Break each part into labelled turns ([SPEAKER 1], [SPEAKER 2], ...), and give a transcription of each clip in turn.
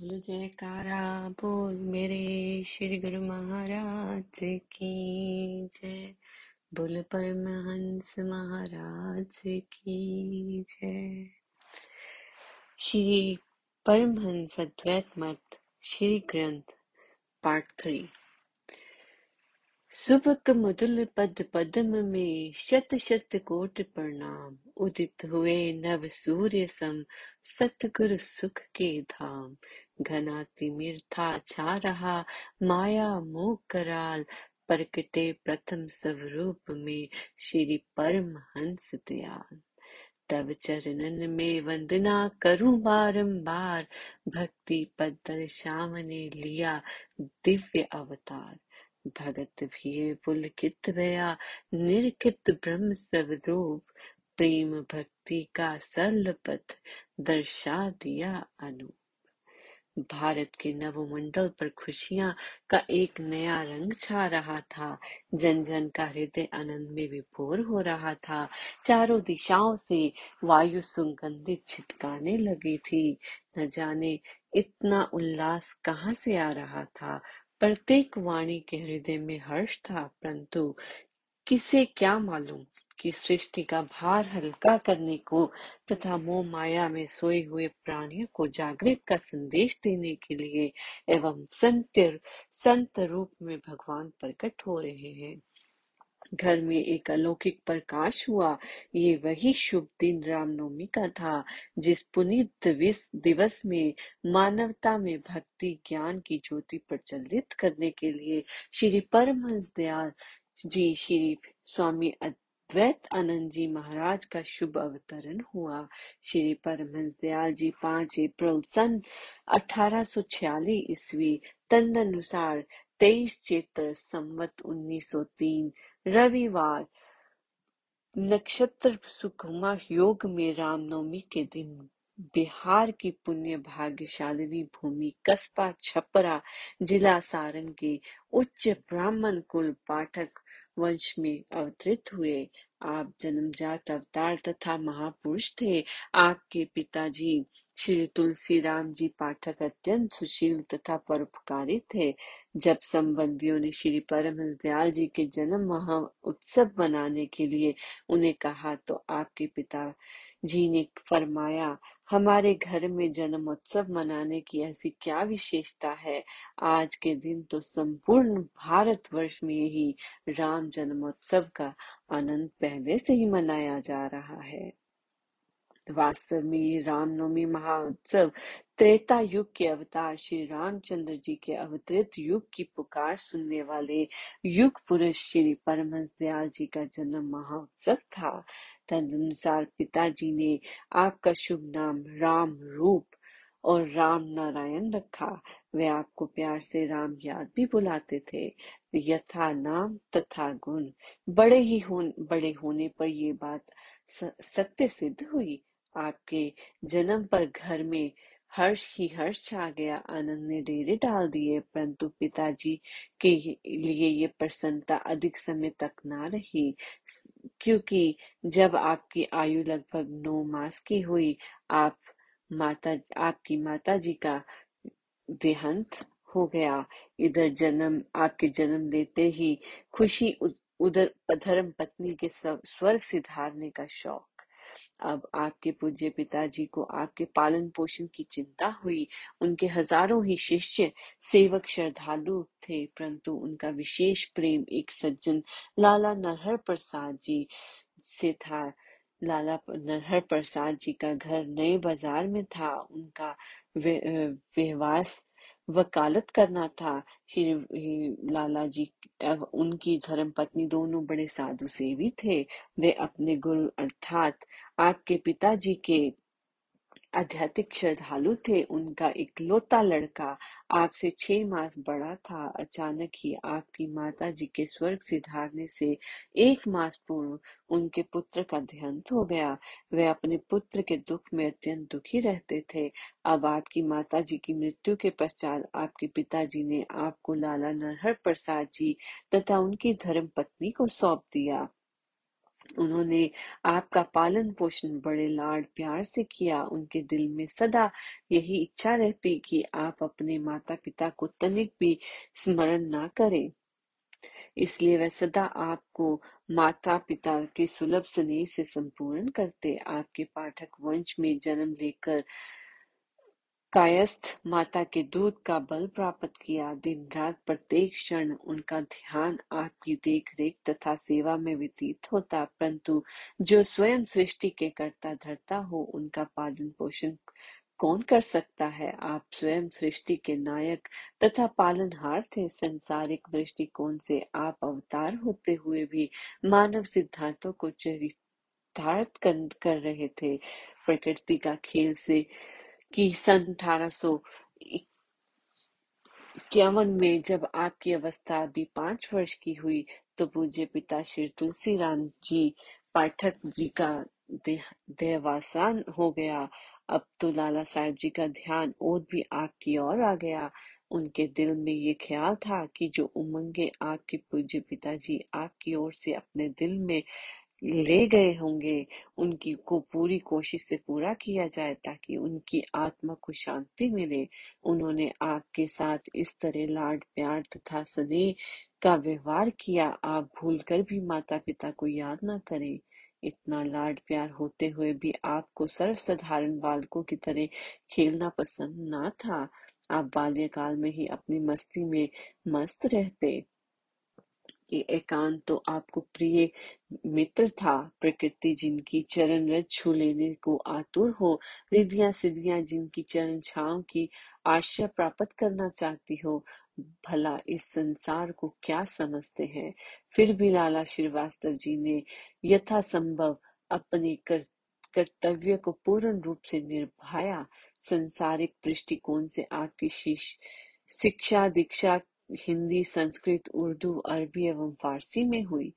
[SPEAKER 1] बोल जयकारा, बोल मेरे श्री गुरु महाराज की जय। बोल परमहंस महाराज की जय। श्री परमहंस अद्वैत मत, श्री ग्रंथ, पार्ट थ्री सुबक मुदुल पद पद्म में शत शत कोटि प्रणाम। उदित हुए नव सूर्य सम, सतगुरु सुख के धाम। घना तिमिर था छा रहा, माया मोह कराल, प्रकटे प्रथम स्वरूप में श्री परम हंस दयाल। तब चरणन में वंदना करूँ बारंबार, भक्ति पद श्याम ने लिया दिव्य अवतार। भगत भी पुलकित भया, निर्कित ब्रह्म स्वरूप प्रेम भक्ति का सरल पथ दर्शा दिया अनु भारत के नवमंडल पर खुशियाँ का एक नया रंग छा रहा था। जन जन का हृदय आनंद में विभोर हो रहा था। चारों दिशाओं से वायु सुगंधित छिटकाने लगी थी। न जाने इतना उल्लास कहाँ से आ रहा था। प्रत्येक वाणी के हृदय में हर्ष था, परंतु किसे क्या मालूम? कि सृष्टि का भार हल्का करने को तथा मोह माया में सोए हुए प्राणियों को जागृत का संदेश देने के लिए एवं संत संत रूप में भगवान प्रकट हो रहे हैं। घर में एक अलौकिक प्रकाश हुआ। ये वही शुभ दिन रामनवमी का था, जिस पुनीत दिवस में मानवता में भक्ति, ज्ञान की ज्योति प्रज्वलित करने के लिए श्री परमहंस दयाल जी, श्री स्वामी अद्वैत आनंद जी महाराज का शुभ अवतरण हुआ। श्री परमहंस दयाल जी पाँच अप्रैल सन अठारह ईस्वी, तदनुसार तेईस चैत्र संवत 1903 रविवार, नक्षत्र सुकुमा योग में रामनवमी के दिन, बिहार की पुण्य भाग्यशालिनी भूमि कस्बा छपरा, जिला सारण के उच्च ब्राह्मण कुल पाठक वंश में अवतरित हुए। आप जन्मजात अवतार तथा महापुरुष थे। आपके पिताजी श्री तुलसी राम जी पाठक अत्यंत सुशील तथा परोपकारी थे। जब संबंधियों ने श्री परम दयाल जी के जन्म महा उत्सव मनाने के लिए उन्हें कहा तो आपके पिता जी ने फरमाया, हमारे घर में जन्मोत्सव मनाने की ऐसी क्या विशेषता है? आज के दिन तो संपूर्ण भारत वर्ष में ही राम जन्मोत्सव का आनंद पहले से ही मनाया जा रहा है। वास्तव में ये रामनवमी महाउत्सव त्रेता युग के अवतार श्री रामचंद्र जी के अवतरित युग की पुकार सुनने वाले युग पुरुष श्री परमहंस दयाल जी का जन्म महाउत्सव था। तदनुसार पिताजी ने आपका शुभ नाम राम रूप और राम नारायण रखा। वे आपको प्यार से राम याद भी बुलाते थे। यथा नाम तथा गुण। बड़े ही होन, बड़े होने पर ये बात सत्य सिद्ध हुई। आपके जन्म पर घर में हर्ष ही हर्ष छा गया। आनंद ने डेरे डाल दिए, परंतु पिताजी के लिए ये प्रसन्नता अधिक समय तक ना रही क्योंकि जब आपकी आयु लगभग नौ मास की हुई, आप माता, आपकी माता जी का देहांत हो गया। इधर जन्म, आपके जन्म लेते ही खुशी उधर धर्म पत्नी के स्वर्ग सिधारने का शौक। अब आपके पूज्य पिताजी को आपके पालन पोषण की चिंता हुई। उनके हज़ारों ही शिष्य, सेवक श्रद्धालु थे, परंतु उनका विशेष प्रेम एक सज्जन लाला नरहर प्रसाद जी से था। लाला नरहर प्रसाद जी का घर नए बाज़ार में था। उनका व्यवास वकालत करना था। श्री लाला जी उनकी धर्म पत्नी दोनों बड़े साधु सेवी थे। वे अपने गुरु अर्थात आपके पिताजी के आध्यात्मिक श्रद्धालु थे, उनका इकलौता लड़का आपसे छह मास बड़ा था। अचानक ही आपकी माता जी के स्वर्ग सिधारने से एक मास पूर्व उनके पुत्र का देहांत हो गया। वे अपने पुत्र के दुख में अत्यंत दुखी रहते थे। अब आपकी माता जी की मृत्यु के पश्चात आपके पिताजी ने आपको लाला नरहर प्रसाद जी तथा उनकी धर्म पत्नी को सौंप दिया। उन्होंने आपका पालन पोषण बड़े लाड प्यार से किया, उनके दिल में सदा यही इच्छा रहती कि आप अपने माता पिता को तनिक भी स्मरण ना करें। इसलिए वह सदा आपको माता पिता के सुलभ स्नेह से संपूर्ण करते, आपके पाठक वंश में जन्म लेकर कायस्थ माता के दूध का बल प्राप्त किया। दिन रात प्रत्येक क्षण उनका ध्यान, आपकी देख रेख तथा सेवा में व्यतीत होता, परंतु जो स्वयं सृष्टि के कर्ता धरता हो, उनका पालन पोषण कौन कर सकता है? आप स्वयं सृष्टि के नायक तथा पालनहार थे संसारिक दृष्टिकोण से आप अवतार होते हुए भी मानव सिद्धांतों को चरितार्थ कर रहे थे। प्रकृति का खेल से कि सन अठारह इक्यावन में जब आपकी अवस्था अभी पाँच वर्ष की हुई तो पूज्य पिता श्री तुलसी राम जी पाठक जी का देवासान हो गया। अब तो लाला साहब जी का ध्यान और भी आपकी ओर आ गया। उनके दिल में ये ख्याल था कि जो उमंगे आपके पूज्य पिताजी आपकी ओर से अपने दिल में ले गए होंगे, उनकी को पूरी कोशिश से पूरा किया जाए ताकि उनकी आत्मा को शांति मिले। उन्होंने आपके साथ इस तरह लाड प्यार तथा स्नेह का व्यवहार किया, आप भूलकर भी माता पिता को याद ना करें। इतना लाड प्यार होते हुए भी आपको सर्वसाधारण बालकों की तरह खेलना पसंद ना था। आप बाल्यकाल में ही अपनी मस्ती में मस्त रहते। ये एकांत तो आपको प्रिय मित्र था प्रकृति जिनकी चरण रज छू लेने को आतुर हो रिधिया सिद्धियाँ जिनकी चरण छाव की आशा प्राप्त करना चाहती हो भला इस संसार को क्या समझते हैं? फिर भी लाला श्रीवास्तव जी ने यथा संभव अपने कर, कर्तव्य को पूर्ण रूप से निभाया। संसारिक दृष्टिकोण से आपकी शिक्षा दीक्षा हिंदी, संस्कृत, उर्दू, अरबी एवं फारसी में हुई।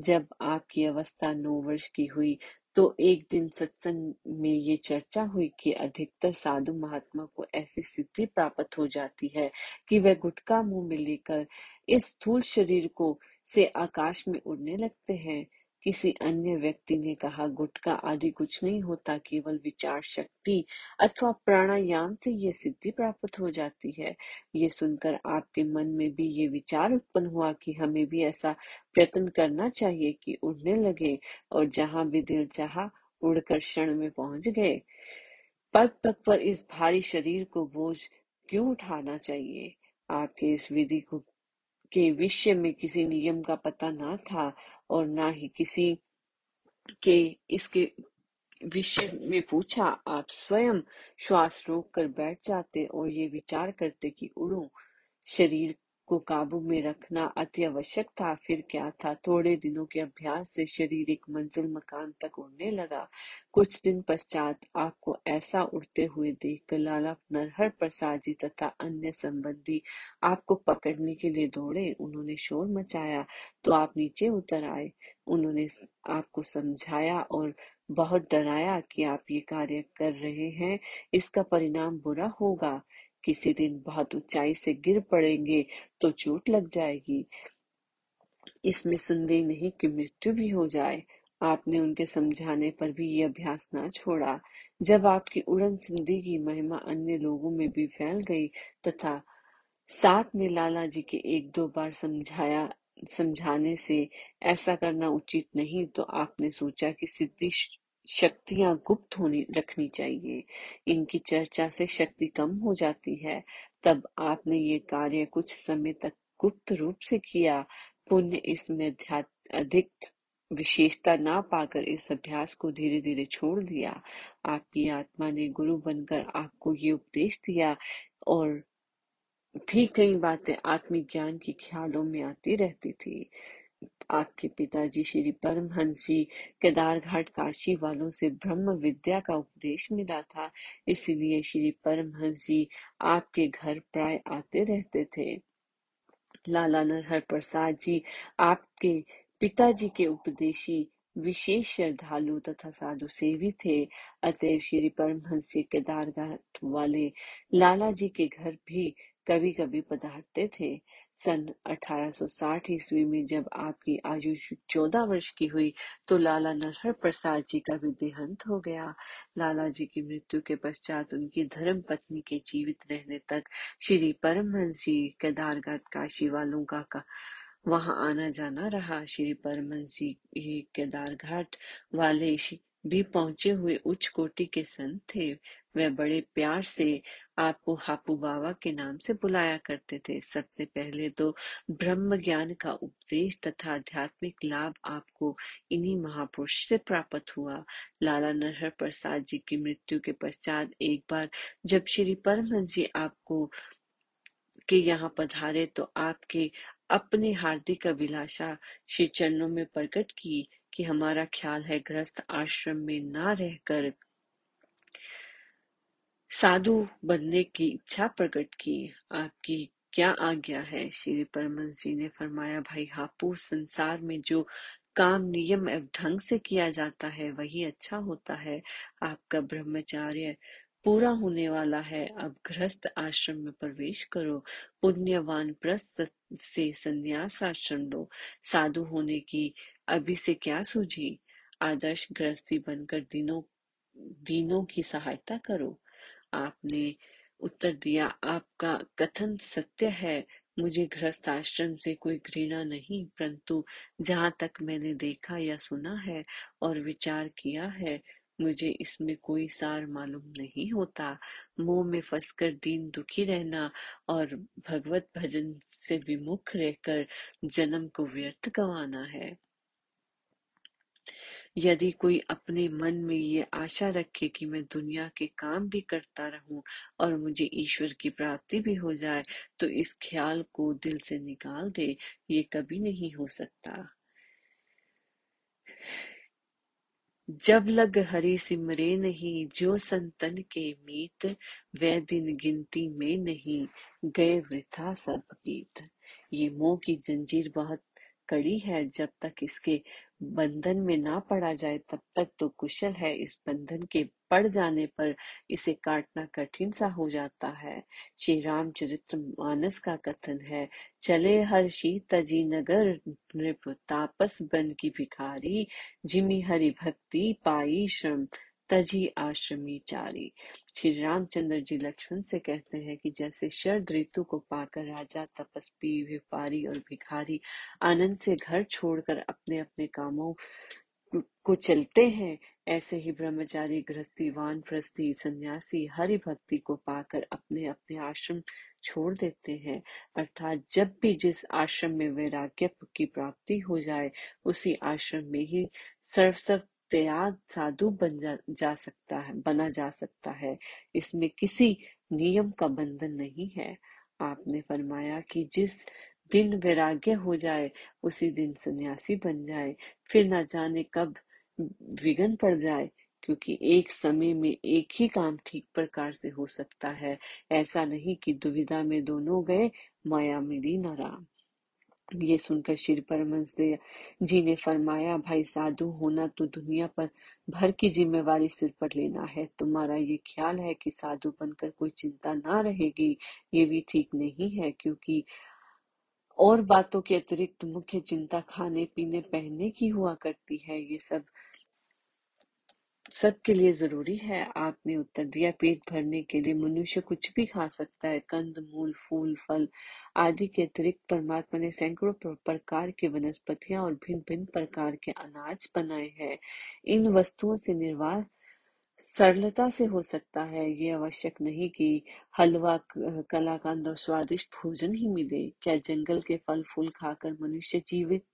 [SPEAKER 1] जब आपकी अवस्था नौ वर्ष की हुई तो एक दिन सत्संग में ये चर्चा हुई कि अधिकतर साधु महात्मा को ऐसी सिद्धि प्राप्त हो जाती है कि वे गुटका मुँह में लेकर इस स्थूल शरीर को से आकाश में उड़ने लगते हैं। किसी अन्य व्यक्ति ने कहा गुटका आदि कुछ नहीं होता, केवल विचार शक्ति अथवा प्राणायाम से ये सिद्धि प्राप्त हो जाती है। ये सुनकर आपके मन में भी ये विचार उत्पन्न हुआ कि हमें भी ऐसा प्रयत्न करना चाहिए कि उड़ने लगे और जहाँ भी दिल चाहा उड़कर क्षण में पहुँच गए। पग पग पर इस भारी शरीर को बोझ क्यों उठाना चाहिए? आपके इस विधि को, के विषय में किसी नियम का पता ना था और ना ही किसी के इसके विषय में पूछा। आप स्वयं श्वास रोक कर बैठ जाते और ये विचार करते कि उड़ो। शरीर को काबू में रखना अति आवश्यक था। फिर क्या था? थोड़े दिनों के अभ्यास से शरीर एक मंजिल मकान तक उड़ने लगा। कुछ दिन पश्चात आपको ऐसा उड़ते हुए देख कर लाला नरहर प्रसाद जी तथा अन्य संबंधी आपको पकड़ने के लिए दौड़े। उन्होंने शोर मचाया। तो आप नीचे उतर आए। उन्होंने आपको समझाया और बहुत डराया कि आप ये कार्य कर रहे हैं। इसका परिणाम बुरा होगा। किसी दिन बहुत ऊंचाई से गिर पड़ेंगे तो चोट लग जाएगी। इसमें संदेह नहीं कि मृत्यु भी हो जाए। आपने उनके समझाने पर भी ये अभ्यास ना छोड़ा। जब आपकी उड़न सिंधी की महिमा अन्य लोगों में भी फैल गई तथा साथ में लाला जी के एक दो बार समझाया, समझाने से ऐसा करना उचित नहीं तो आपने सोचा कि सिद्धि शक्तियाँ गुप्त होनी रखनी चाहिए। इनकी चर्चा से शक्ति कम हो जाती है। तब आपने ये कार्य कुछ समय तक गुप्त रूप से किया। पुण्य इसमें अधिक विशेषता ना पाकर इस अभ्यास को धीरे धीरे छोड़ दिया। आपकी आत्मा ने गुरु बनकर आपको ये उपदेश दिया और भी कई बातें आत्मिक ज्ञान की ख्यालों में आती रहती थी। आपके पिताजी श्री परमहंस जी केदार घाट काशी वालों से ब्रह्म विद्या का उपदेश मिला था। इसलिए श्री परमहंस जी आपके घर प्राय आते रहते थे। लाला नरहर प्रसाद जी, आपके पिताजी के उपदेशी, विशेष श्रद्धालु तथा साधु सेवी थे। अतएव श्री परमहंस जी केदारघाट वाले लाला जी के घर भी कभी कभी पधारते थे। सन 1860 ईस्वी में जब आपकी आयु चौदह वर्ष की हुई तो लाला नरहर प्रसाद जी का भी देहांत हो गया। लाला जी की मृत्यु के पश्चात उनकी धर्म पत्नी के जीवित रहने तक श्री परमहंस जी केदारघाट काशी वालों का, का वहाँ आना जाना रहा। श्री परमहंस जी केदारघाट वाले भी पहुँचे हुए उच्च कोटि के संत थे। वह बड़े प्यार से आपको हापू बाबा के नाम से बुलाया करते थे। सबसे पहले तो ब्रह्म ज्ञान का उपदेश तथा आध्यात्मिक लाभ आपको इन्हीं महापुरुष से प्राप्त हुआ। लाला नरहर प्रसाद जी की मृत्यु के पश्चात एक बार जब श्री परमहंस जी आपको के यहाँ पधारे तो आपके अपने हार्दिक अभिलाषा श्री चरणों में प्रकट की कि हमारा ख्याल है ग्रस्त आश्रम में ना रहकर साधु बनने की इच्छा प्रकट की। आपकी क्या आज्ञा है? श्री परमन जी ने फरमाया, भाई हापू संसार में जो काम, नियम एवं ढंग से किया जाता है, वही अच्छा होता है। आपका ब्रह्मचार्य पूरा होने वाला है। अब गृहस्थ आश्रम में प्रवेश करो। पुण्यवान प्रस्थ से संन्यास आश्रम लो। साधु होने की अभी से क्या सूझी? आदर्श गृहस्थी बनकर दिनों, दीनों की सहायता करो। आपने उत्तर दिया, आपका कथन सत्य है। मुझे गृहस्थ आश्रम से कोई घृणा नहीं, परंतु जहाँ तक मैंने देखा या सुना है और विचार किया है, मुझे इसमें कोई सार मालूम नहीं होता। मोह में फंसकर दीन दुखी रहना और भगवत भजन से विमुख रहकर जन्म को व्यर्थ गंवाना है। यदि कोई अपने मन में ये आशा रखे कि मैं दुनिया के काम भी करता रहूँ और मुझे ईश्वर की प्राप्ति भी हो जाए तो इस ख्याल को दिल से निकाल दे, ये कभी नहीं हो सकता। जब लग हरि सिमरे नहीं, जो संतन के मीत, वह दिन गिनती में नहीं, गए वृथा सब गीत ये मोह की जंजीर बहुत कड़ी है, जब तक इसके बंधन में ना पड़ा जाए, तब तक तो कुशल है। इस बंधन के पड़ जाने पर इसे काटना कठिन सा हो जाता है। श्री राम चरित्र मानस का कथन है, चले हर तजी नगर, नृप तापस बन की भिखारी। जिमी हरि भक्ति पाई श्रम। तजी आश्रमी चारी। श्री रामचंद्र जी लक्ष्मण से कहते हैं कि जैसे शरद ऋतु को पाकर राजा, तपस्वी, व्यापारी और भिखारी आनंद से घर छोड़कर अपने अपने कामों को चलते हैं, ऐसे ही ब्रह्मचारी, गृहस्थी वान प्रस्थी सन्यासी हरि भक्ति को पाकर अपने अपने आश्रम छोड़ देते हैं। अर्थात जब भी जिस आश्रम में वैराग्य की प्राप्ति हो जाए, उसी आश्रम में ही सर्वस्व त्याग साधु बन जा, जा सकता है बना जा सकता है। इसमें किसी नियम का बंधन नहीं है। आपने फरमाया कि जिस दिन वैराग्य हो जाए उसी दिन सन्यासी बन जाए। फिर न जाने कब विघन पड़ जाए क्योंकि एक समय में एक ही काम ठीक प्रकार से हो सकता है। ऐसा नहीं कि दुविधा में दोनों गए माया मिली न राम ये सुनकर श्री परमंश जी ने फरमाया, भाई साधु, होना तो दुनिया पर भर की जिम्मेवारी सिर पर लेना है। तुम्हारा ये ख्याल है कि साधु बनकर कोई चिंता ना रहेगी? ये भी ठीक नहीं है, क्योंकि और बातों के अतिरिक्त मुख्य चिंता खाने, पीने, पहनने की हुआ करती है। ये सब सबके लिए ज़रूरी है, आपने उत्तर दिया, पेट भरने के लिए मनुष्य कुछ भी खा सकता है, कंद, मूल, फूल, फल आदि के अतिरिक्त परमात्मा ने सैकड़ों प्रकार के वनस्पतियाँ और भिन्न भिन्न प्रकार के अनाज बनाए हैं। इन वस्तुओं से निर्वाह सरलता से हो सकता है। ये आवश्यक नहीं कि हलवा कलाकंद और स्वादिष्ट भोजन ही मिले। क्या जंगल के फल फूल खाकर मनुष्य जीवित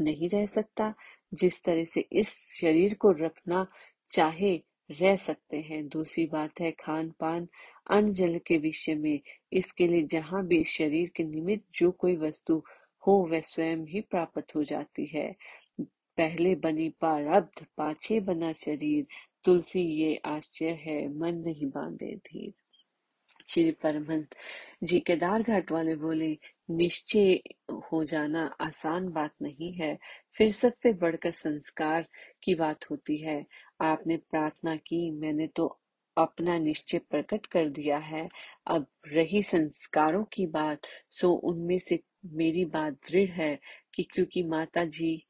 [SPEAKER 1] नहीं रह सकता? जिस तरह से इस शरीर को रखना चाहे रह सकते हैं। दूसरी बात है खान पान अन्न जल के विषय में। इसके लिए जहाँ भी शरीर के निमित्त जो कोई वस्तु हो, वह स्वयं ही प्राप्त हो जाती है। पहले बनी प्रारब्ध पाछे बना शरीर। तुलसी, ये आश्चर्य है, मन नहीं बांधे धीर। श्री परमहंस जी केदार घाट वाले बोले, निश्चय हो जाना आसान बात नहीं है। फिर सबसे बढ़कर संस्कार की बात होती है। आपने प्रार्थना की, मैंने तो अपना निश्चय प्रकट कर दिया है। अब रही संस्कारों की बात, सो उनमें से मेरी बात दृढ़ है कि क्योंकि माता जी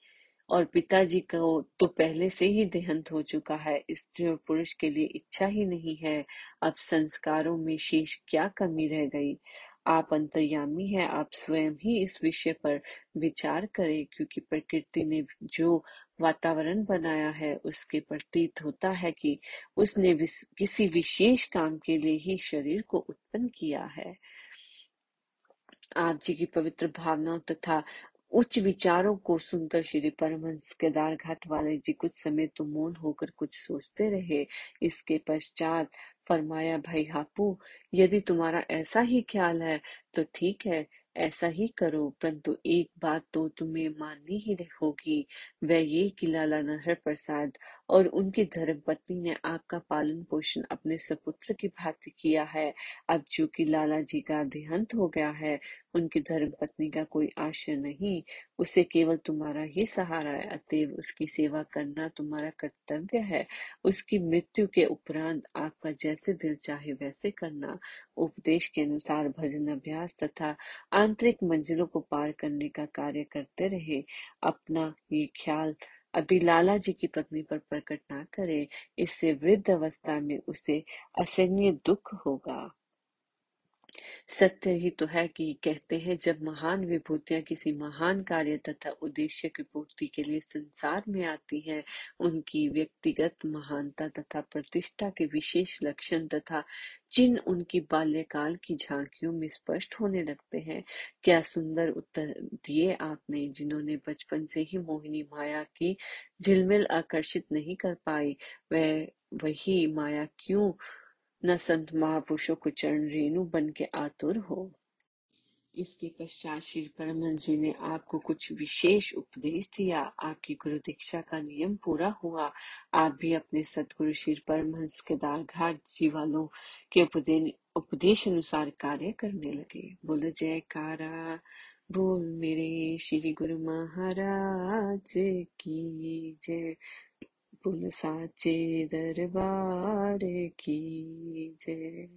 [SPEAKER 1] और पिताजी को तो पहले से ही देहांत हो चुका है, स्त्री और पुरुष के लिए इच्छा ही नहीं है। अब संस्कारों में शेष क्या कमी रह गई? आप अंतर्यामी हैं, आप स्वयं ही इस विषय पर विचार करें, क्योंकि प्रकृति ने जो वातावरण बनाया है उसके प्रतीत होता है कि उसने विस, किसी विशेष काम के लिए ही शरीर को उत्पन्न किया है। आप जी की पवित्र भावनाओं तथा उच्च विचारों को सुनकर श्री परमहंस केदार घाट वाले जी कुछ समय तो मौन होकर कुछ सोचते रहे। इसके पश्चात फरमाया भाई हापू यदि तुम्हारा ऐसा ही ख्याल है तो ठीक है। ऐसा ही करो, परंतु एक बात तो तुम्हें माननी ही होगी। वह ये कि लाला नहर प्रसाद और उनकी धर्मपत्नी ने आपका पालन पोषण अपने सपुत्र की भांति किया है। अब जो चूँकि लाला जी का देहांत हो गया है उनकी धर्मपत्नी का कोई आश्रय नहीं, उसे केवल तुम्हारा ही सहारा है। अतएव उसकी सेवा करना तुम्हारा कर्तव्य है। उसकी मृत्यु के उपरांत आपका जैसे दिल चाहे वैसे करना। उपदेश के अनुसार भजन, अभ्यास तथा आंतरिक मंजिलों को पार करने का कार्य करते रहे। अपना ये ख्याल अभी लाला जी की पत्नी पर प्रकट ना करे। इससे वृद्ध अवस्था में उसे असहनीय दुख होगा। सत्य ही तो है कि कहते हैं, जब महान विभूतियाँ किसी महान कार्य तथा उद्देश्य की पूर्ति के लिए संसार में आती हैं, उनकी व्यक्तिगत महानता तथा प्रतिष्ठा के विशेष लक्षण तथा चिन्ह उनकी बाल्यकाल की झांकियों में स्पष्ट होने लगते हैं। क्या सुंदर उत्तर दिए आपने, जिन्होंने बचपन से ही मोहिनी माया की झिलमिल आकर्षित नहीं कर पाई? वह, वही माया क्यों न संत महापुरुषों को चरण रेणु बन के आतुर हो। इसके पश्चात श्री परमहंस जी ने आपको कुछ विशेष उपदेश दिया। आपकी गुरु दीक्षा का नियम पूरा हुआ। आप भी अपने सतगुरु श्री परमहंस केदार घाट जी वालों के उपदेश उपदेश अनुसार कार्य करने लगे। बोले, जयकारा, बोल मेरे श्री गुरु महाराज की जय। बोल साचे दरबार की जय।